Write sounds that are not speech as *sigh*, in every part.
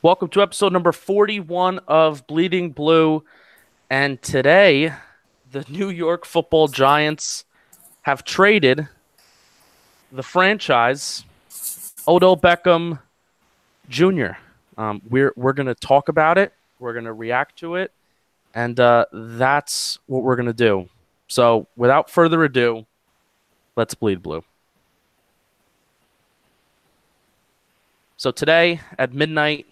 Welcome to episode number 41 of Bleeding Blue. And today, the New York football giants have traded the franchise, Odell Beckham Jr. Um, we're we're going to talk about it, we're going to react to it, and uh, that's what we're going to do. So, without further ado, let's bleed blue. So, today at midnight,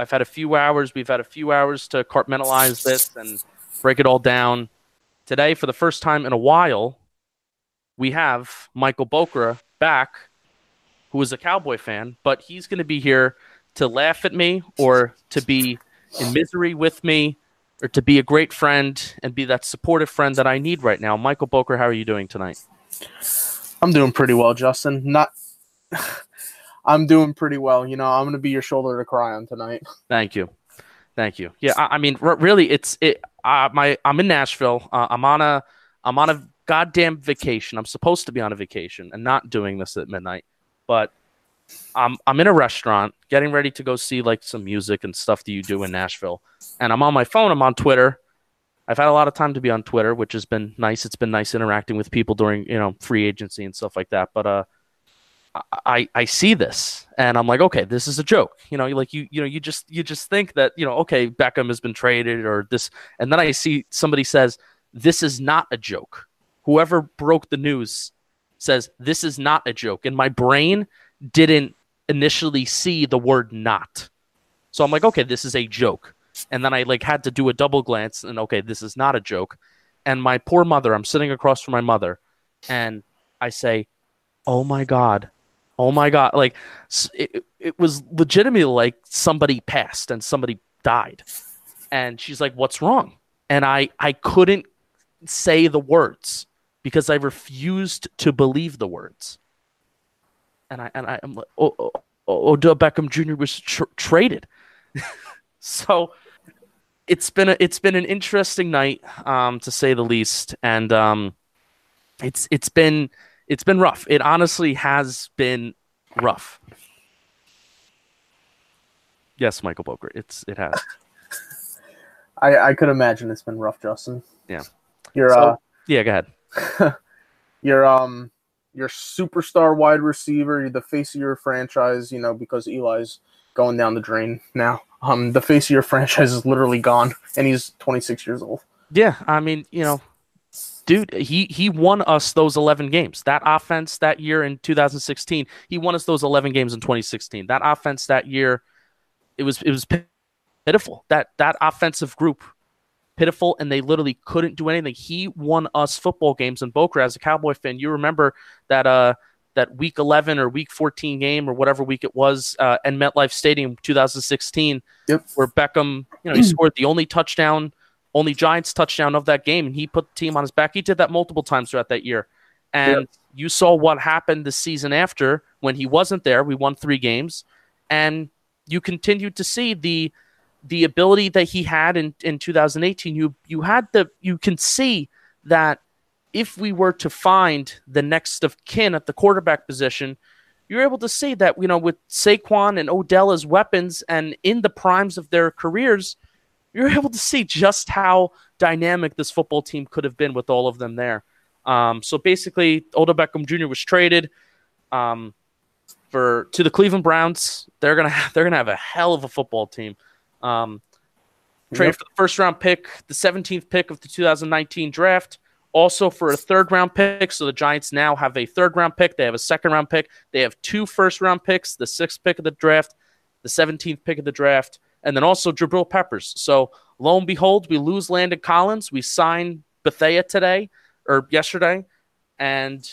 I've had a few hours. We've had a few hours to compartmentalize this and break it all down. Today, for the first time in a while, we have Michael Bocra back, who is a Cowboy fan, but he's going to be here to laugh at me or to be in misery with me or to be a great friend and be that supportive friend that I need right now. Michael Bocra, how are you doing tonight? I'm doing pretty well, Justin. Not I'm doing pretty well. You know, I'm going to be your shoulder to cry on tonight. *laughs* Thank you. Thank you. Yeah, I, I mean, r- really, it's it. Uh, my I'm in Nashville. Uh, I'm on a I'm on a goddamn vacation. I'm supposed to be on a vacation and not doing this at midnight, but I'm I'm in a restaurant getting ready to go see like some music and stuff that you do in Nashville, and I'm on my phone. I'm on Twitter. I've had a lot of time to be on Twitter, which has been nice. It's been nice interacting with people during you know free agency and stuff like that. But uh, I I see this and I'm like, okay, this is a joke. You know, like you you know you just you just think that you know, okay, Beckham has been traded or this, and then I see somebody says this is not a joke. Whoever broke the news says this is not a joke, and my brain didn't initially see the word not. So I'm like, okay, this is a joke. And then I like had to do a double glance and okay, this is not a joke. And my poor mother, I'm sitting across from my mother, and I say, "Oh my god, oh my god like it, it was legitimately like somebody passed and somebody died. And she's like what's wrong? And i i couldn't say the words because i refused to believe the words. And i and I, am like oh, oh, oh odell beckham jr was tr- traded. *laughs* So it's been a, it's been an interesting night um to say the least. And um it's it's been it's been rough. It honestly has been rough. Yes, Michael Bocra. It's it has. *laughs* I I could imagine it's been rough, Justin. Yeah. You're so, uh yeah, go ahead. *laughs* you're um your superstar wide receiver, you're the face of your franchise, you know, because Eli's going down the drain now. Um the face of your franchise is literally gone and he's 26 years old. Yeah, I mean, you know, dude, he he won us those 11 games. That offense that year in 2016, he won us those 11 games in 2016. That offense that year, it was it was pitiful. That that offensive group, pitiful, and they literally couldn't do anything. He won us football games. And Bocra, as a Cowboy fan, you remember that uh that week 11 or week 14 game or whatever week it was uh, in MetLife Stadium 2016, yep. where Beckham, you know, he scored the only touchdown only Giants touchdown of that game, and he put the team on his back. He did that multiple times throughout that year. And yep. you saw what happened the season after when he wasn't there. We won three games, and you continued to see the the ability that he had in, in 2018. You you had the you can see that if we were to find the next of kin at the quarterback position, you're able to see that you know with Saquon and Odell as weapons and in the primes of their careers – you're able to see just how dynamic this football team could have been with all of them there. Um, so basically, Odell Beckham Jr. was traded um, for to the Cleveland Browns. They're gonna have, they're gonna have a hell of a football team. Um, traded yep. for the first round pick, the 17th pick of the 2019 draft. Also for a third round pick. So the Giants now have a third round pick. They have a second round pick. They have two first round picks, the sixth pick of the draft, the 17th pick of the draft and then also Jabril Peppers. So lo and behold, we lose Landon Collins. We sign Bethea today or yesterday, and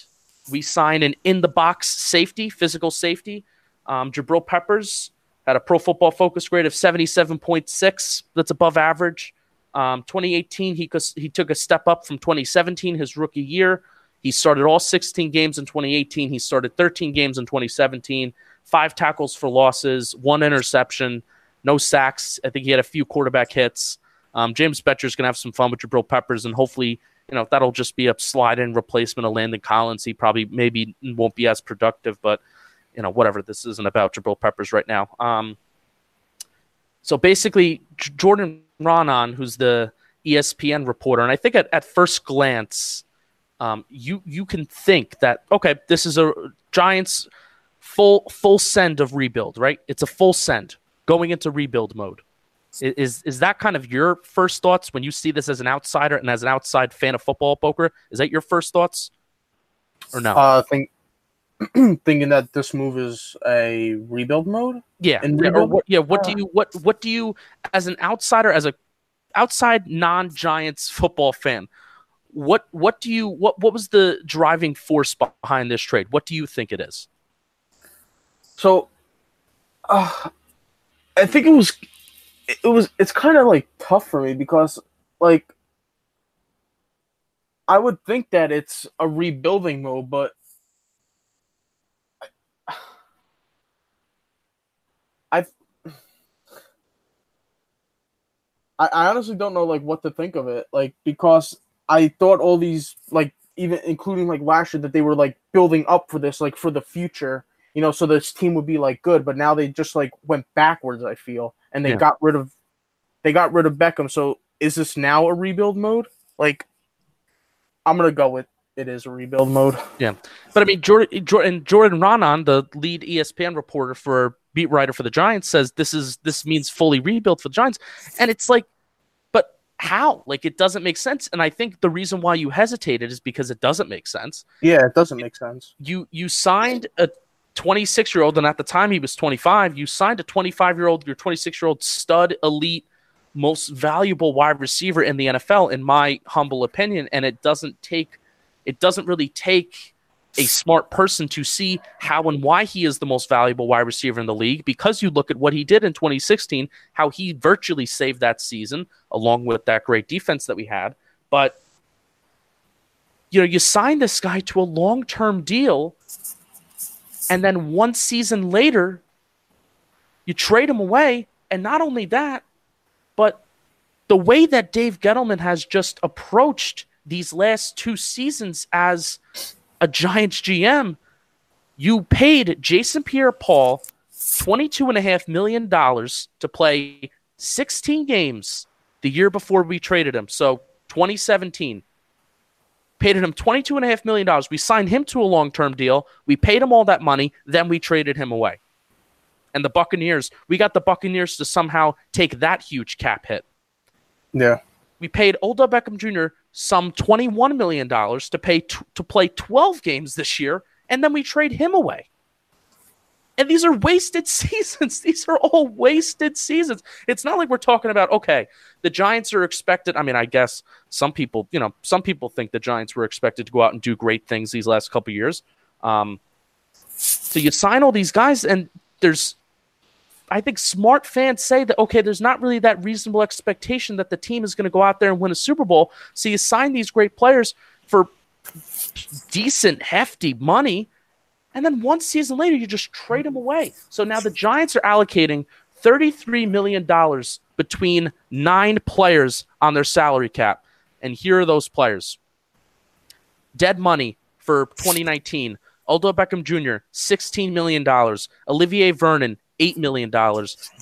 we sign an in the box safety, physical safety. Um, Jabril Peppers had a Pro Football Focus grade of seventy seven point six. That's above average. Um, 2018, he he took a step up from 2017, his rookie year. He started all 16 games in 2018. He started 13 games in 2017. Five tackles for losses, one interception no sacks. I think he had a few quarterback hits. Um, James Bettcher's going to have some fun with Jabril Peppers, and hopefully, you know, that'll just be a slide in replacement of Landon Collins. He probably maybe won't be as productive, but, you know, whatever. This isn't about Jabril Peppers right now. Um, So basically, J- Jordan Raanan, who's the ESPN reporter, and I think at, at first glance, um, you you can think that okay, this is a Giants full full send of rebuild, right? It's a full send going into rebuild mode. Is is that kind of your first thoughts when you see this as an outsider and as an outside fan of football poker? Is that your first thoughts, or no? Uh, think *clears throat* thinking that this move is a rebuild mode. yeah, and yeah, or what, yeah. What do Uh, you what what do you as an outsider, as a outside non Giants football fan? What what do you what what was the driving force behind this trade? What do you think it is? So, uh, I think it was, it was, it's kind of like tough for me because, like, I would think that it's a rebuilding mode, but I, I, I honestly don't know like what to think of it, like because I thought all these like even including like last year that they were like building up for this like for the future you know, so this team would be like good, but now they just like went backwards. I feel, and they Yeah. got rid of, they got rid of Beckham. So is this now a rebuild mode? Like, I'm gonna go with it is a rebuild mode. Yeah, but I mean, Jordan, Jordan, Jordan Raanan, the lead ESPN reporter for beat writer for the Giants, says this is this means fully rebuild for the Giants, and it's like, but how? Like, it doesn't make sense. And I think the reason why you hesitated is because it doesn't make sense. Yeah, it doesn't make sense. You you signed a 26 year old, and at the time he was 25. You signed a 25 year old, your 26 year old stud elite. Most valuable wide receiver in the NFL, in my humble opinion, and it doesn't take, it doesn't really take a smart person to see how and why he is the most valuable wide receiver in the league because you look at what he did in 2016, how he virtually saved that season along with that great defense that we had. But you know, you sign this guy to a long-term deal and then one season later you trade him away and not only that, but the way that Dave Gettleman has just approached these last two seasons as a Giants GM, you paid Jason Pierre Paul $22.5 million to play 16 games the year before we traded him. So 2017. Paid him $22.5 million. We signed him to a long term deal. We paid him all that money. Then we traded him away. And the Buccaneers, we got the Buccaneers to somehow take that huge cap hit Yeah, we paid Odell Beckham Jr. some $21 million to pay t- to play 12 games this year, and then we trade him away. And these are wasted *laughs* seasons. These are all wasted seasons. It's not like we're talking about, okay, the Giants are expected. I mean, I guess some people, you know, some people think the Giants were expected to go out and do great things these last couple years. Um, so you sign all these guys, and there's I think smart fans say that okay, there's not really that reasonable expectation that the team is going to go out there and win a Super Bowl. So you sign these great players for decent, hefty money, and then one season later you just trade them away. So now the Giants are allocating thirty-three million dollars between nine players on their salary cap, and here are those players: dead money for 2019. Odell Beckham Jr. $16 million. Olivier Vernon, $8 million.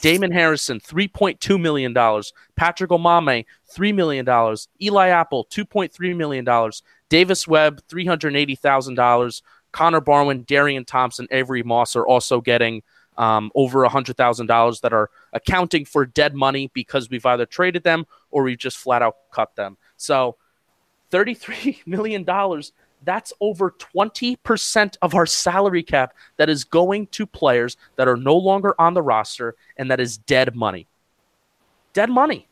Damon Harrison, $3.2 million. Patrick Omameh, $3 million. Eli Apple, $2.3 million. Davis Webb, $380,000. Connor Barwin, Darian Thompson, Avery Moss are also getting um, over $100,000 that are accounting for dead money because we've either traded them or we've just flat out cut them. So $33 *laughs* million that's over 20% of our salary cap that is going to players that are no longer on the roster and that is dead money. Dead money.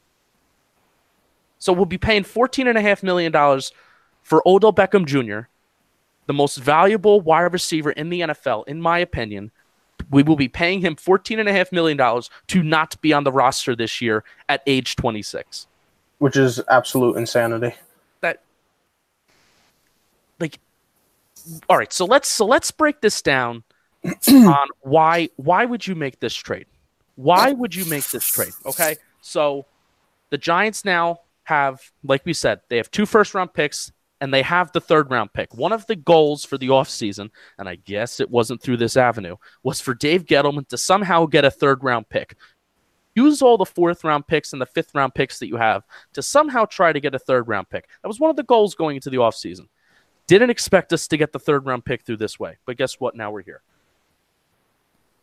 So we'll be paying $14.5 million for Odell Beckham Jr., the most valuable wide receiver in the NFL, in my opinion. We will be paying him $14.5 million to not be on the roster this year at age 26. which is absolute insanity. That, like all right so let's so let's break this down *clears throat* on why why would you make this trade why would you make this trade okay so the giants now have like we said they have two first round picks and they have the third round pick one of the goals for the offseason and i guess it wasn't through this avenue was for dave gettleman to somehow get a third round pick use all the fourth round picks and the fifth round picks that you have to somehow try to get a third round pick. That was one of the goals going into the offseason. Didn't expect us to get the third round pick through this way, but guess what? Now we're here.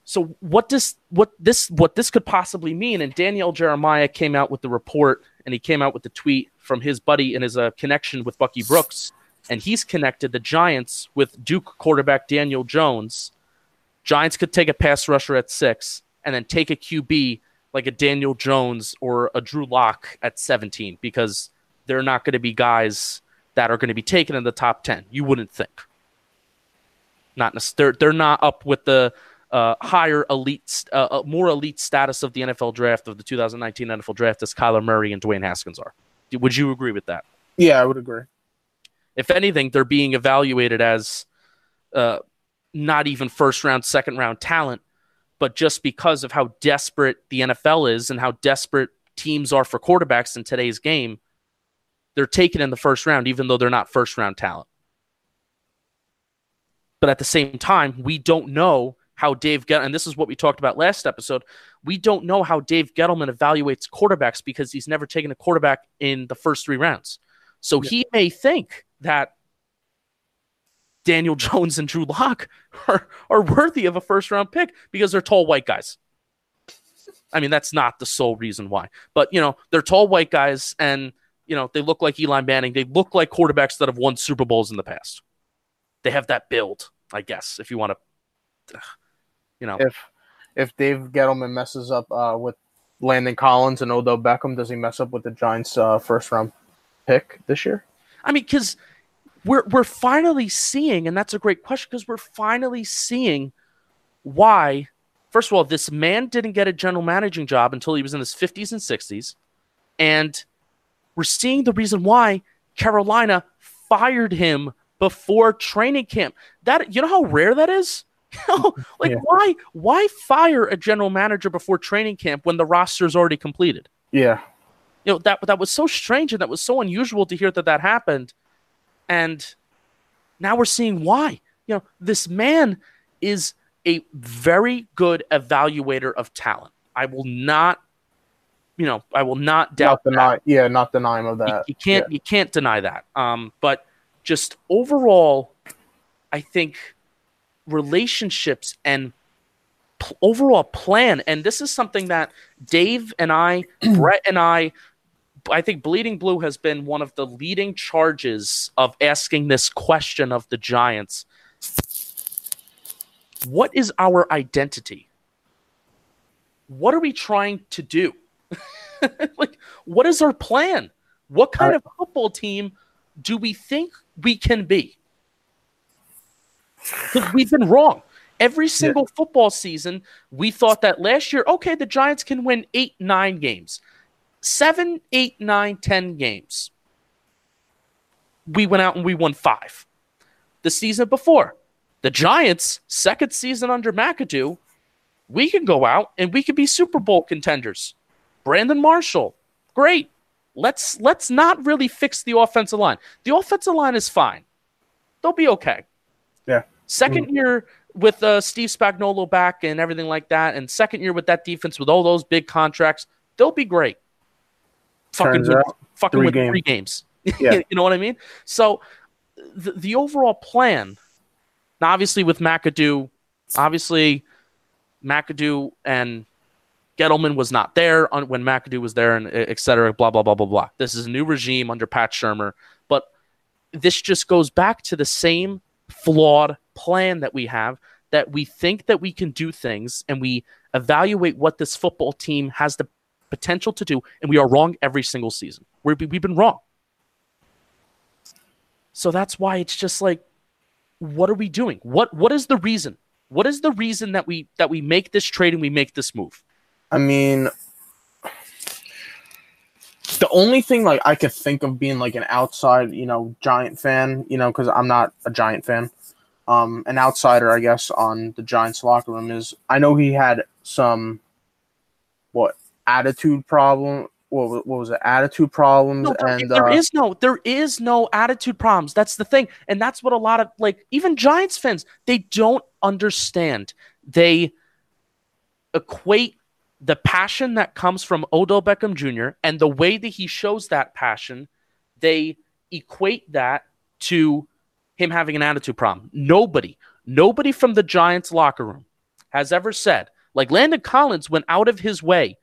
So what does what this what this could possibly mean? And Daniel Jeremiah came out with the report, and he came out with the tweet from his buddy and his uh, connection with Bucky Brooks, and he's connected the Giants with Duke quarterback Daniel Jones. Giants could take a pass rusher at six, and then take a QB like a Daniel Jones or a Drew Lock at 17 because they're not going to be guys that are going to be taken in the top 10. You wouldn't think. Not they're they're not up with the uh, higher elite, uh, uh, more elite status of the NFL draft of the 2019 NFL draft as Kyler Murray and Dwayne Haskins are. Would you agree with that? Yeah, I would agree. If anything, they're being evaluated as uh, not even first round, second round talent, but just because of how desperate the NFL is and how desperate teams are for quarterbacks in today's game, they're taken in the first round, even though they're not first round talent. But at the same time, we don't know how Dave Get and this is what we talked about last episode. We don't know how Dave Gettleman evaluates quarterbacks because he's never taken a quarterback in the first three rounds. So yeah. he may think that Daniel *laughs* Jones and Drew Lock are, are worthy of a first round pick because they're tall white guys. I mean, that's not the sole reason why, but you know, they're tall white guys and you know, they look like Eli Manning. They look like quarterbacks that have won Super Bowls in the past. They have that build, I guess, if you want to, you know. If if Dave Gettleman messes up uh, with Landon Collins and Odell Beckham, does he mess up with the Giants' uh, first round pick this year? I mean, because we're we're finally seeing, and that's a great question because we're finally seeing why. First of all, this man didn't get a general managing job until he was in his 50s and 60s, and we're seeing the reason why Carolina fired him before training camp. That you know how rare that is. *laughs* *laughs* like yeah. why why fire a general manager before training camp when the roster is already completed? Yeah, you know that that was so strange and that was so unusual to hear that that happened. And now we're seeing why. You know, this man is a very good evaluator of talent. I will not, you know, I will not doubt not deny, that. Yeah, not deny him of that. You, you can't, yeah. you can't deny that. Um, but just overall, I think relationships and p- overall plan, and this is something that Dave and I, *clears throat* Brett and I, I think Bleeding Blue has been one of the leading charges of asking this question of the Giants. What is our identity? What are we trying to do? *laughs* like, what is our plan? What kind of football team do we think we can be? Because we've been wrong. Every single yeah. football season, we thought that last year, okay, the Giants can win eight, nine games seven, eight, nine, ten games. We went out and we won five. The season before, the Giants, second season under McAdoo, we can go out and we can be Super Bowl contenders. Brandon Marshall, great. Let's let's not really fix the offensive line. The offensive line is fine. They'll be okay. Yeah. 2nd mm year with uh, Steve Spagnuolo back and everything like that, and second year with that defense with all those big contracts, they'll be great fucking with, fucking three with games. three games. *laughs* Yeah. you know what I mean? So the, the overall plan, obviously with McAdoo, obviously McAdoo and Gettleman was not there on, when McAdoo was there, and et cetera, blah, blah, blah, blah, blah. This is a new regime under Pat Shurmur. But this just goes back to the same flawed plan that we have that we think that we can do things and we evaluate what this football team has the potential to do, and we are wrong every single season. we we've been wrong. So that's why it's just like, what are we doing? What what is the reason? What is the reason that we that we make this trade and we make this move? I mean, the only thing like I could think of being like an outside, you know, Giant fan, you know, because I'm not a Giant fan. Um, an outsider, I guess, on the Giants locker room is I know he had some what attitude problem. What, what was it? Attitude problems. No, there, and there uh, is no, there is no attitude problems. That's the thing, and that's what a lot of like even Giants fans they don't understand. They equate the passion that comes from Odell Beckham Jr. and the way that he shows that passion, they equate that to him having an attitude problem. Nobody, nobody from the Giants locker room has ever said, like Landon Collins went out of his way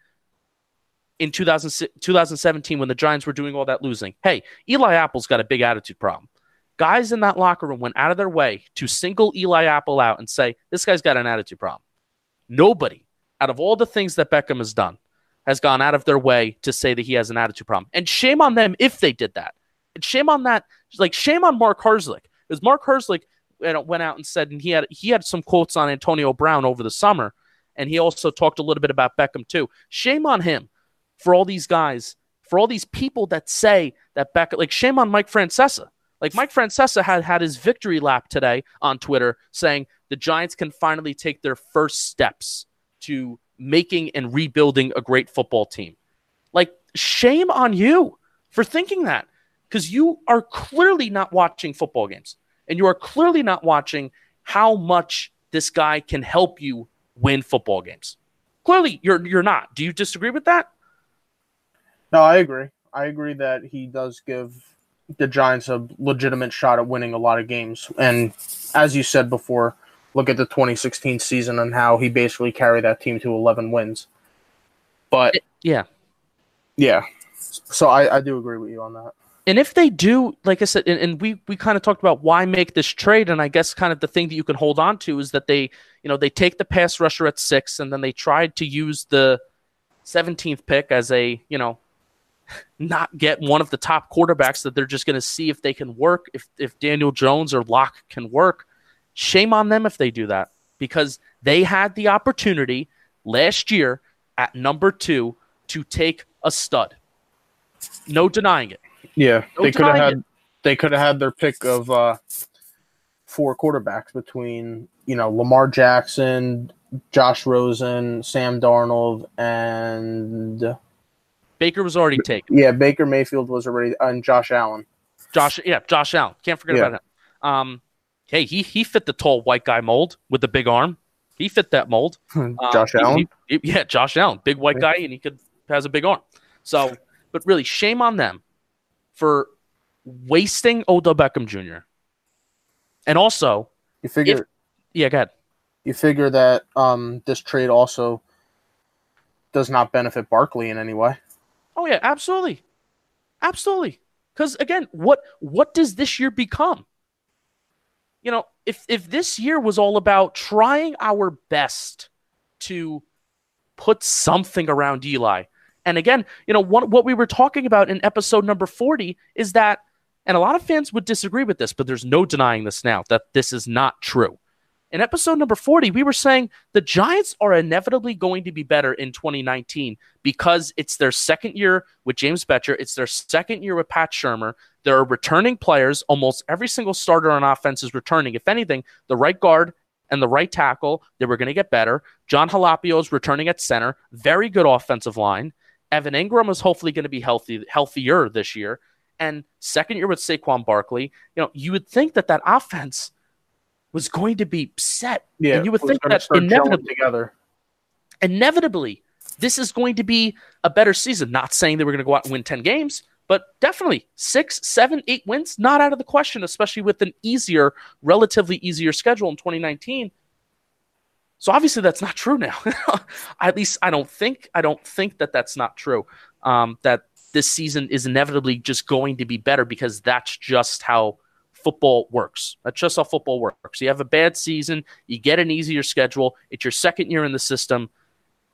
in 2000, 2017 when the Giants were doing all that losing. Hey, Eli Apple's got a big attitude problem. Guys in that locker room went out of their way to single Eli Apple out and say, this guy's got an attitude problem. Nobody out of all the things that Beckham has done, has gone out of their way to say that he has an attitude problem. And shame on them if they did that. And shame on that. Like shame on Mark Herzlich. Because Mark Herzlich went out and said, and he had he had some quotes on Antonio Brown over the summer, and he also talked a little bit about Beckham too. Shame on him for all these guys, for all these people that say that Beckham. Like shame on Mike Francesa. Like Mike Francesa had had his victory lap today on Twitter, saying the Giants can finally take their first steps to making and rebuilding a great football team. Like, shame on you for thinking that because you are clearly not watching football games and you are clearly not watching how much this guy can help you win football games. Clearly, you're you're not. Do you disagree with that? No, I agree. I agree that he does give the Giants a legitimate shot at winning a lot of games. And as you said before, look at the 2016 season and how he basically carried that team to 11 wins. But yeah, yeah. So I, I do agree with you on that. And if they do, like I said, and, and we we kind of talked about why make this trade, and I guess kind of the thing that you can hold on to is that they, you know, they take the pass rusher at six, and then they tried to use the 17th pick as a, you know, *laughs* not get one of the top quarterbacks that they're just going to see if they can work, if if Daniel Jones or Lock can work. Shame on them if they do that because they had the opportunity last year at number two to take a stud. No denying it. Yeah, no they could have had it. they could have had their pick of uh, four quarterbacks between you know Lamar Jackson, Josh Rosen, Sam Darnold, and Baker was already taken. Yeah, Baker Mayfield was already and Josh Allen. Josh, yeah, Josh Allen. Can't forget yeah. about him. Um, hey, he he fit the tall white guy mold with the big arm. He fit that mold. *laughs* Josh um, Allen. He, he, yeah, Josh Allen, big white guy, and he could has a big arm. So, but really, shame on them for wasting Odell Beckham Jr. And also, you figure, if, yeah, go ahead. You figure that um, this trade also does not benefit Barkley in any way. Oh yeah, absolutely, absolutely. Because again, what what does this year become? You know, if if this year was all about trying our best to put something around Eli, and again, you know, what what we were talking about in episode number 40 is that and a lot of fans would disagree with this, but there's no denying this now that this is not true. In episode number 40, we were saying the Giants are inevitably going to be better in 2019 because it's their second year with James Bettcher. It's their second year with Pat Shurmur. There are returning players. Almost every single starter on offense is returning. If anything, the right guard and the right tackle, they were going to get better. Jon Halapio is returning at center. Very good offensive line. Evan Engram is hopefully going to be healthy, healthier this year. And second year with Saquon Barkley, you know, you would think that that offense – was going to be set. Yeah, and you would think that inevitably, together. inevitably, this is going to be a better season. Not saying that we're going to go out and win 10 games, but definitely six, seven, eight wins, not out of the question, especially with an easier, relatively easier schedule in 2019. So obviously that's not true now. *laughs* At least I don't think I don't think that that's not true. Um, that this season is inevitably just going to be better because that's just how football works. That's just how football works. You have a bad season, you get an easier schedule. It's your second year in the system.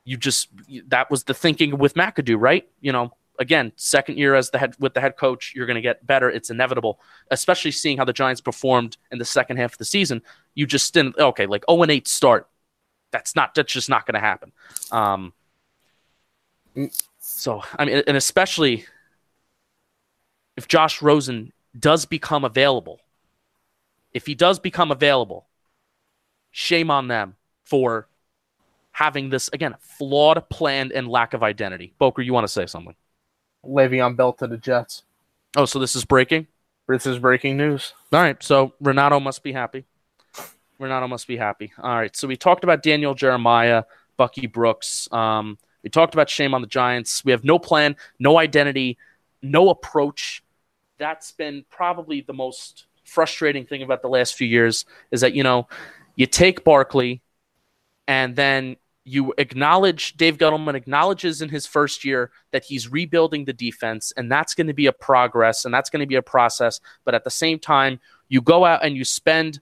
You just that was the thinking with McAdoo, right? You know, again, second year as the head with the head coach, you're going to get better. It's inevitable, especially seeing how the Giants performed in the second half of the season. You just didn't okay, like 0 and 8 start. That's not that's just not going to happen. Um, so I mean, and especially if Josh Rosen does become available, if he does become available, shame on them for having this again flawed plan and lack of identity. Bocra, you want to say something? Le'Veon Bell to the Jets. Oh, so this is breaking. This is breaking news. All right, so Renato must be happy. Renato must be happy. All right, so we talked about Daniel Jeremiah, Bucky Brooks. Um, We talked about shame on the Giants. We have no plan, no identity, no approach. That's been probably the most frustrating thing about the last few years is that, you know, you take Barkley and then you acknowledge Dave Gettleman acknowledges in his first year that he's rebuilding the defense, and that's going to be a progress and that's going to be a process. But at the same time, you go out and you spend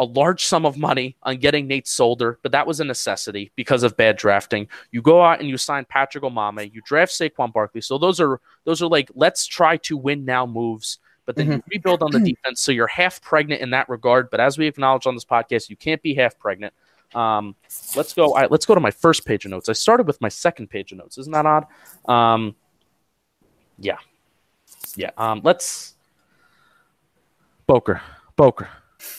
a large sum of money on getting Nate Solder, but that was a necessity because of bad drafting. You go out and you sign Patrick Omameh, you draft Saquon Barkley. So those are those are like let's try to win now moves. But then mm-hmm. you rebuild on the *clears throat* defense, so you're half pregnant in that regard. But as we acknowledge on this podcast, you can't be half pregnant. Um, let's go. I, let's go to my first page of notes. I started with my second page of notes. Isn't that odd? Um, yeah, yeah. Um, let's Bocra, Bocra.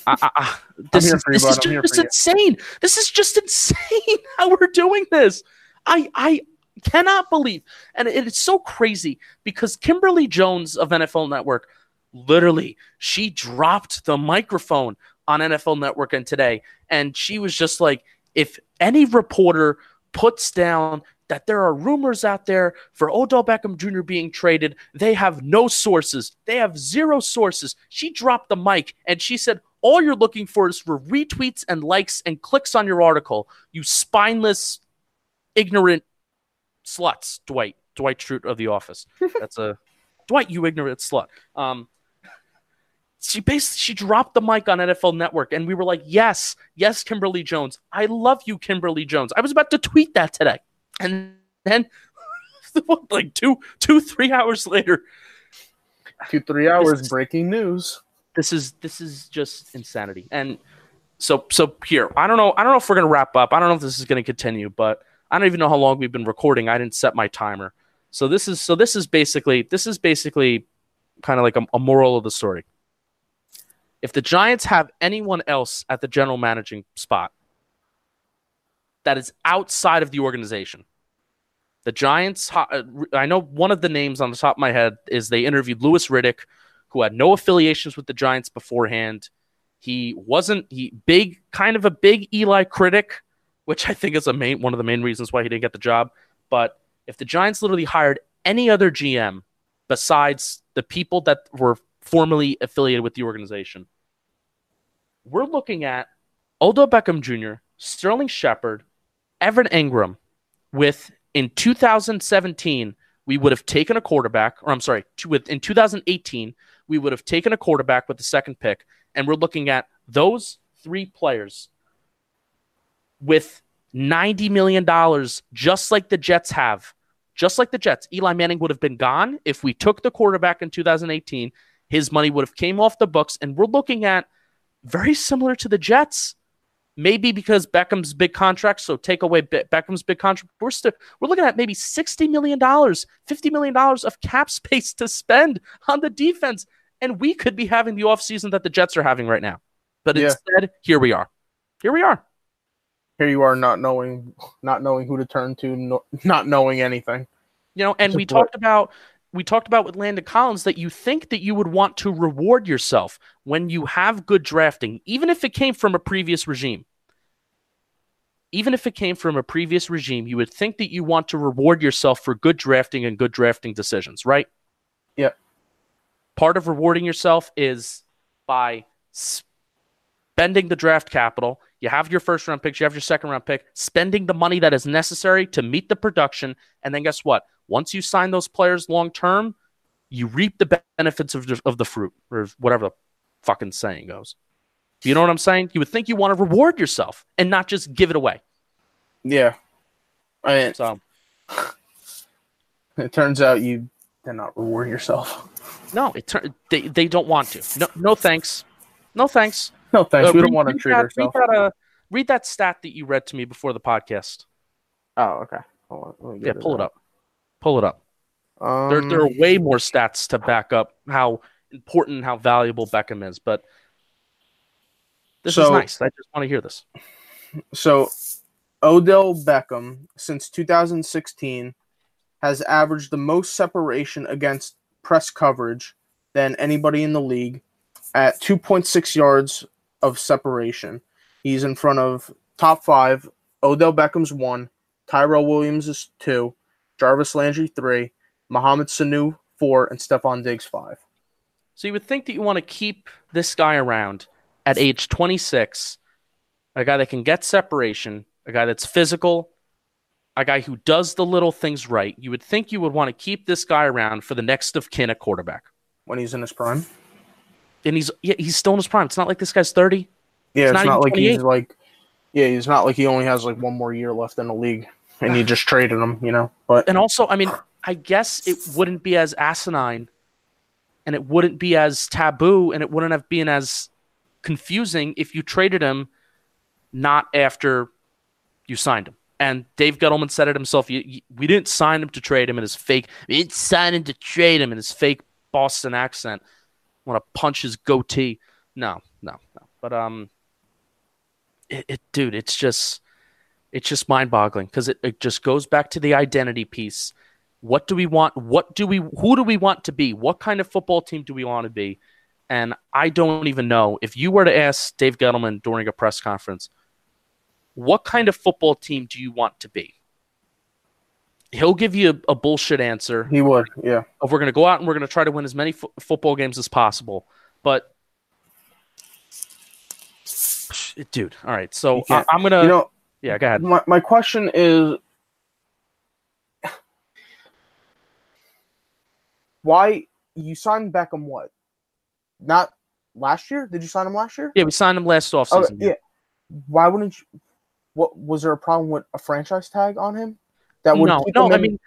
I, I, this is, this is just insane. This is just insane *laughs* how we're doing this. I I cannot believe, and it is so crazy because Kimberly Jones of NFL Network, literally, she dropped the microphone on NFL Network and today, and she was just like, if any reporter puts down that there are rumors out there for Odell Beckham Jr. being traded. They have no sources. They have zero sources. She dropped the mic and she said, All you're looking for is for retweets and likes and clicks on your article. You spineless, ignorant sluts, Dwight. Dwight Schrute of The Office. *laughs* That's a Dwight, you ignorant slut. Um, she basically she dropped the mic on NFL Network, and we were like, "Yes, yes, Kimberly Jones, I love you, Kimberly Jones." I was about to tweet that today, and then *laughs* like two, two, three hours later, two, three hours, breaking news. This is this is just insanity, and so so here, I don't know, I don't know if we're gonna wrap up. I don't know if this is gonna continue, but I don't even know how long we've been recording. I didn't set my timer, so this is so this is basically this is basically kind of like a, a moral of the story if the Giants have anyone else at the general managing spot that is outside of the organization, the Giants, uh, I know one of the names on the top of my head is they interviewed Louis Riddick, who had no affiliations with the Giants beforehand. He wasn't he big, kind of a big Eli critic, which I think is a main one of the main reasons why he didn't get the job. But if the Giants literally hired any other GM besides the people that were formerly affiliated with the organization. We're looking at Odell Beckham Jr., Sterling Shepard, Evan Engram, with in 2017 we would have taken a quarterback, or I'm sorry, with in 2018 we would have taken a quarterback with the second pick, and we're looking at those three players with 90 million dollars, just like the Jets have, just like the Jets. Eli Manning would have been gone if we took the quarterback in 2018 his money would have came off the books, and we're looking at very similar to the Jets. Maybe because Beckham's big contract, so take away Be- Beckham's big contract. We're we're looking at maybe sixty million dollars, fifty million dollars of cap *laughs* space to spend on the defense, and we could be having the offseason that the Jets are having right now. But yeah. instead, here we are. Here we are. Here you are, not knowing, not knowing who to turn to, no, not knowing anything. You know, and we talked about we talked about with Landon Collins that you think that you would want to reward yourself when you have good drafting, even if it came from a previous regime. Even if it came from a previous regime, you would think that you want to reward yourself for good drafting and good drafting decisions, right? Yeah. Part of rewarding yourself is by spending the draft capital. You have your first round picks, you have your second round pick, spending the money that is necessary to meet the production. And then guess what? Once you sign those players long term, you reap the benefits of the, of the fruit, or whatever the fucking saying goes. You know what I'm saying? You would think you want to reward yourself and not just give it away. Yeah. I mean, so *laughs* it turns out you did not reward yourself. No, it tur- they they don't want to. No, no thanks. No thanks. No thanks. Uh, we read, don't want to treat that, ourselves. Read that, uh, read that stat that you read to me before the podcast. Oh, okay. yeah, pull it up. Pull it up. Um, there, there are um, way more stats to back up how important and how valuable Beckham is, but this so, is nice. I just want to hear this. So, Odell Beckham, since 2016, has averaged the most separation against press coverage than anybody in the league at 2.6 yards of separation. He's in front of top five. Odell Beckham's one, Tyrell Williams is two, Jarvis Landry three, Mohamed Sanu four, and Stefon Diggs five. So you would think that you want to keep this guy around at age 26, a guy that can get separation, a guy that's physical, a guy who does the little things right. You would think you would want to keep this guy around for the next of kin at quarterback. When he's in his prime? And he's yeah, he's still in his prime. It's not like this guy's 30. Yeah, He's it's not not, like he's like yeah, he's not like he only has like one more year left in the league and you *sighs* just traded him, you know. But And also, I mean, I guess it wouldn't be as asinine and it wouldn't be as taboo and it wouldn't have been as confusing if you traded him not after you signed him. And Dave Gettleman said it himself. We didn't sign him to trade him in his fake. We didn't sign him to trade him in his fake Boston accent. Want to punch his goatee? No, no, no. But um, it, it dude, it's just, it's just mind-boggling because it, it just goes back to the identity piece. What do we want? What do we? Who do we want to be? What kind of football team do we want to be? And I don't even know if you were to ask Dave Gettleman during a press conference, what kind of football team do you want to be? He'll give you a, a bullshit answer he would, yeah. of we're going to go out and we're going to try to win as many fo- football games as possible. But, dude, all right. So I, I'm gonna, You know, yeah, go ahead. my, my question is why you signed Beckham what? Not last year? Did you sign him last year? Yeah, we signed him last Oh, offseason. yeah. Why wouldn't you what was there a problem with a franchise tag on him? That would No, no, I mean-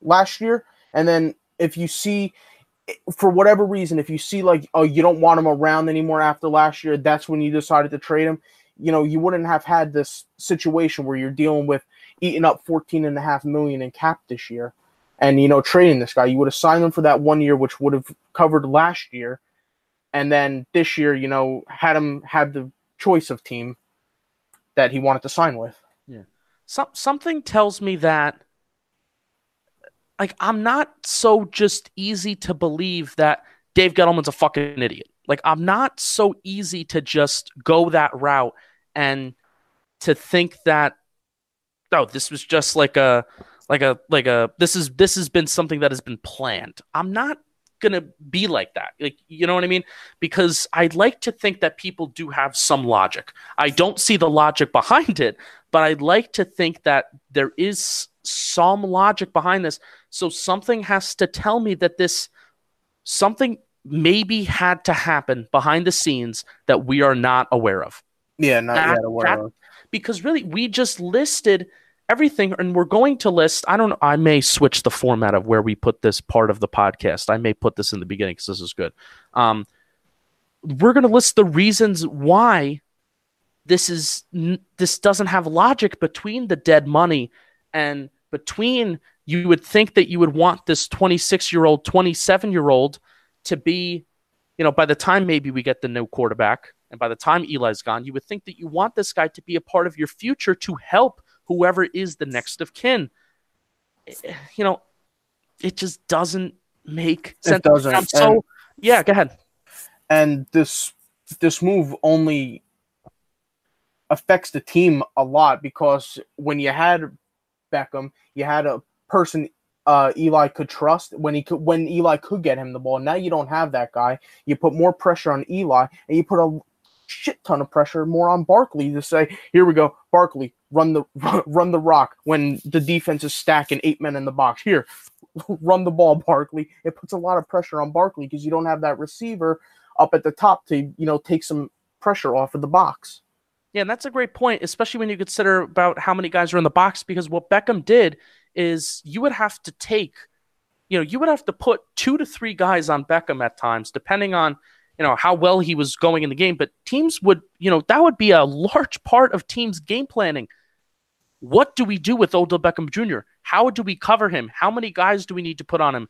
last year and then if you see for whatever reason if you see like oh you don't want him around anymore after last year that's when you decided to trade him you know you wouldn't have had this situation where you're dealing with eating up 14 and a half million in cap this year and you know trading this guy you would have signed him for that one year which would have covered last year and then this year you know had him had the choice of team that he wanted to sign with Yeah. Some, something tells me that like I'm not so just easy to believe that Dave Gettleman's a fucking idiot. Like I'm not so easy to just go that route and to think that oh this was just like a like a like a this is this has been something that has been planned. I'm not gonna be like that. Like you know what I mean? Because I'd like to think that people do have some logic. I don't see the logic behind it, but I'd like to think that there is some logic behind this. So something has to tell me that this something maybe had to happen behind the scenes that we are not aware of. yeah not That- yet aware that- of Because really, we just listed everything, and we're going to list. I don't know. I may switch the format of where we put this part of the podcast. I may put this in the beginning because this is good. Um, we're going to list the reasons why this is this doesn't have logic between the dead money and between you would think that you would want this 26 year old 27 year old to be you know by the time maybe we get the new quarterback and by the time eli's gone you would think that you want this guy to be a part of your future to help whoever is the next of kin you know it just doesn't make sense It doesn't, I'm so and- yeah go ahead and this this move only affects the team a lot because when you had Beckham, you had a person uh, Eli could trust when he could when Eli could get him the ball. Now you don't have that guy. You put more pressure on Eli, and you put a shit ton of pressure more on Barkley to say, "Here we go, Barkley, run the *laughs* run the rock." When the defense is stacking eight men in the box, here, *laughs* run the ball, Barkley. It puts a lot of pressure on Barkley because you don't have that receiver up at the top to you know take some pressure off of the box. Yeah, and that's a great point, especially when you consider about how many guys are in the box. Because what Beckham did is you would have to take, you know, you would have to put two to three guys on Beckham at times, depending on, you know, how well he was going in the game. But teams would, you know, that would be a large part of teams' game planning. What do we do with Odell Beckham Jr.? How do we cover him? How many guys do we need to put on him?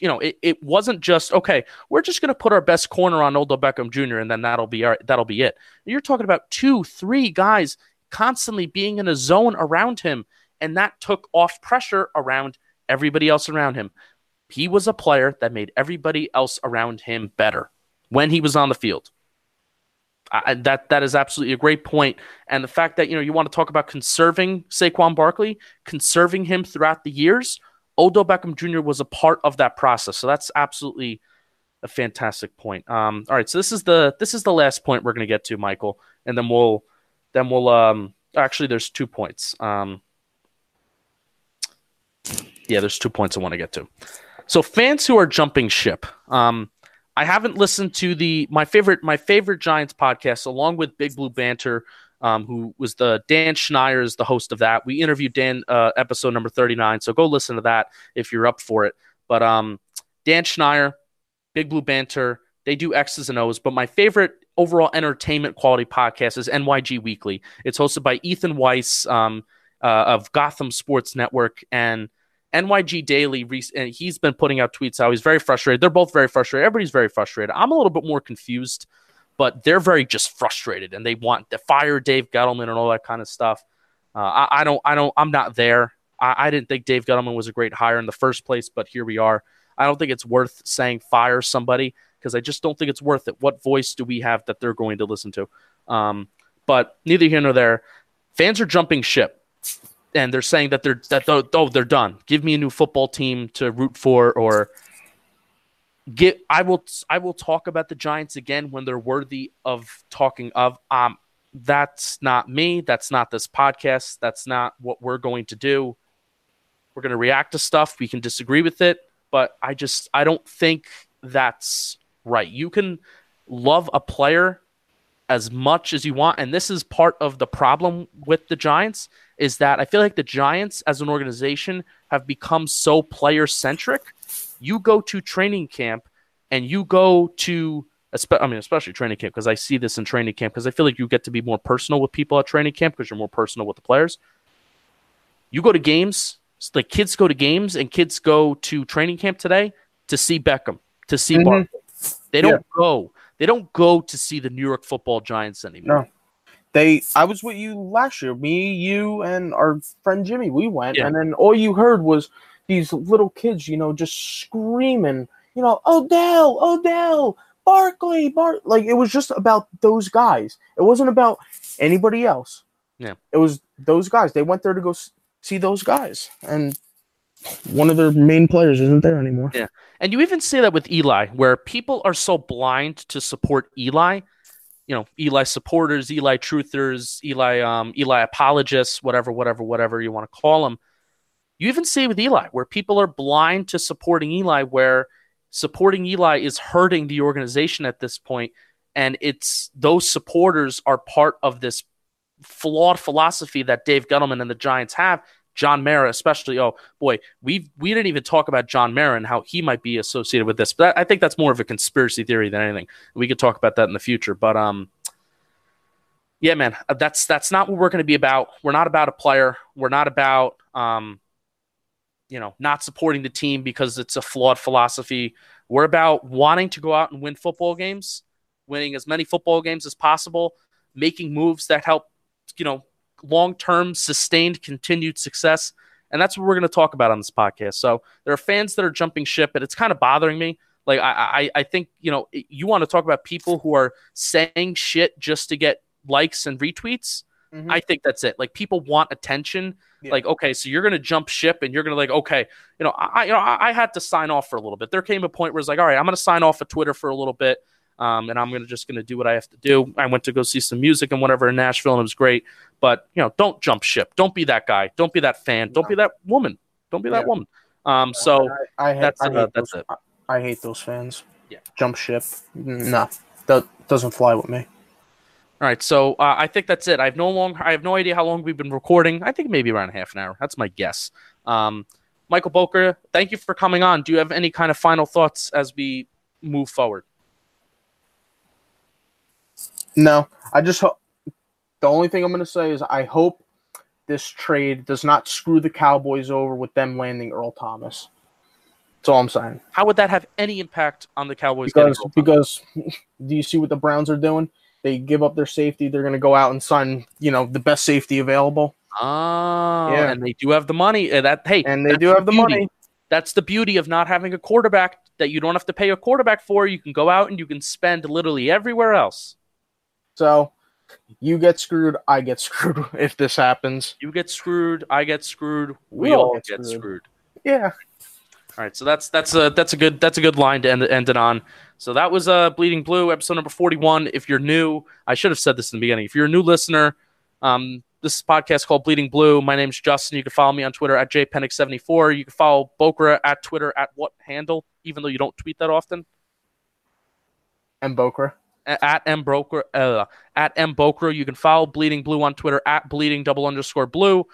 You know, it, it wasn't just okay. We're just going to put our best corner on Odell Beckham Jr. and then that'll be our, that'll be it. You're talking about two, three guys constantly being in a zone around him, and that took off pressure around everybody else around him. He was a player that made everybody else around him better when he was on the field. I, that that is absolutely a great point, and the fact that you know you want to talk about conserving Saquon Barkley, conserving him throughout the years. Odell Beckham Jr. was a part of that process, so that's absolutely a fantastic point. Um, all right, so this is the this is the last point we're going to get to, Michael, and then we'll then we'll um actually there's two points. Um, yeah, there's two points I want to get to. So fans who are jumping ship. Um, I haven't listened to the my favorite my favorite Giants podcast along with Big Blue Banter, um, who was the Dan Schneider is the host of that. We interviewed Dan uh, episode number 39, so go listen to that if you're up for it. But um, Dan Schneider, Big Blue Banter, they do X's and O's. But my favorite overall entertainment quality podcast is NYG Weekly. It's hosted by Ethan Weiss um, uh, of Gotham Sports Network and NYG Daily, and he's been putting out tweets how he's very frustrated. They're both very frustrated. Everybody's very frustrated. I'm a little bit more confused, but they're very just frustrated and they want to fire Dave Gettleman and all that kind of stuff. Uh, I, I, don't, I don't, I'm not there. I, I didn't think Dave Gettleman was a great hire in the first place, but here we are. I don't think it's worth saying fire somebody because I just don't think it's worth it. What voice do we have that they're going to listen to? Um, but neither here nor there. Fans are jumping ship and they're saying that they're that oh they're done. Give me a new football team to root for, or get. I will I will talk about the Giants again when they're worthy of talking of. Um, that's not me. That's not this podcast. That's not what we're going to do. We're going to react to stuff. We can disagree with it, but I just I don't think that's right. You can love a player as much as you want, and this is part of the problem with the Giants is that I feel like the Giants as an organization have become so player centric. You go to training camp and you go to I mean, especially training camp because I see this in training camp because I feel like you get to be more personal with people at training camp because you're more personal with the players. You go to games, like kids go to games and kids go to training camp today to see Beckham, to see mm They don't yeah. go. They don't go to see the New York Football Giants anymore. No they I was with you last year. Me, you, and our friend Jimmy. We went, yeah. and then all you heard was these little kids, you know, just screaming, you know, Odell, Odell, Barkley, Bar. Like it was just about those guys. It wasn't about anybody else. Yeah, it was those guys. They went there to go see those guys, and one of their main players isn't there anymore. Yeah, and you even see that with Eli, where people are so blind to support Eli you know Eli supporters, Eli truthers, Eli um, Eli apologists, whatever, whatever, whatever you want to call them. You even see with Eli where people are blind to supporting Eli, where supporting Eli is hurting the organization at this point, and it's those supporters are part of this flawed philosophy that Dave Gettleman and the Giants have John Mara, especially. Oh boy, we we didn't even talk about John Mara and how he might be associated with this. But I think that's more of a conspiracy theory than anything. We could talk about that in the future. But um, yeah, man, uh, that's that's not what we're going to be about. We're not about a player. We're not about um, you know, not supporting the team because it's a flawed philosophy. We're about wanting to go out and win football games, winning as many football games as possible, making moves that help, you know, long term, sustained, continued success. And that's what we're going to talk about on this podcast. So there are fans that are jumping ship, and it's kind of bothering me. Like I, I, I think you know you want to talk about people who are saying shit just to get likes and retweets. Mm-hmm. I think that's it. Like people want attention. Yeah. Like okay, so you're gonna jump ship and you're gonna like okay, you know I you know I, I had to sign off for a little bit. There came a point where it's like all right, I'm gonna sign off of Twitter for a little bit. Um, and I'm gonna just gonna do what I have to do. I went to go see some music and whatever in Nashville, and it was great. But you know, don't jump ship. Don't be that guy. Don't be that fan. Don't be that woman. Don't be that yeah. woman. Um, so I, I, hate, that's, I uh, that's those, it. I hate those fans. Yeah, jump ship. No, that doesn't fly with me. All right, so uh, I think that's it. I have no long, I have no idea how long we've been recording. I think maybe around half an hour. That's my guess. Um, Michael Bocra, thank you for coming on. Do you have any kind of final thoughts as we move forward? No, I just hope. The only thing I'm going to say is I hope this trade does not screw the Cowboys over with them landing Earl Thomas. That's all I'm saying. How would that have any impact on the Cowboys? Because because do you see what the Browns are doing? They give up their safety. They're going to go out and sign, you know, the best safety available. Oh, yeah. and they do have the money. Uh, that hey, and they do have the, the money. That's the beauty of not having a quarterback that you don't have to pay a quarterback for. You can go out and you can spend literally everywhere else. So you get screwed, I get screwed *laughs* if this happens. You get screwed, I get screwed, we, all get, screwed. screwed. Yeah. All right, so that's that's a that's a good that's a good line to end, end it on. So that was uh Bleeding Blue episode number forty one. If you're new, I should have said this in the beginning. If you're a new listener, um, this is podcast called Bleeding Blue. My name's Justin. You can follow me on Twitter at jpenick74. You can follow Bocra at Twitter at what handle, even though you don't tweet that often. And Bocra. At M Broker uh, at M Bocra. You can follow Bleeding Blue on Twitter at bleeding double underscore blue.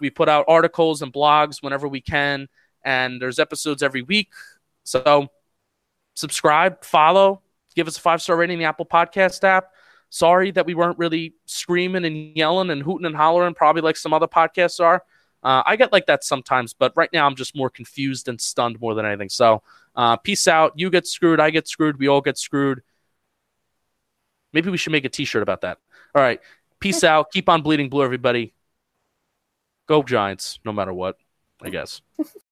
We put out articles and blogs whenever we can and there's episodes every week. So subscribe, follow, give us a five star rating in the Apple Podcast app. Sorry that we weren't really screaming and yelling and hooting and hollering, probably like some other podcasts are. Uh, I get like that sometimes, but right now I'm just more confused and stunned more than anything. So, uh, peace out. You get screwed. I get screwed. We all get screwed. Maybe we should make a t shirt about that. All right. Peace out. Keep on bleeding blue, everybody. Go Giants, no matter what, I guess. *laughs*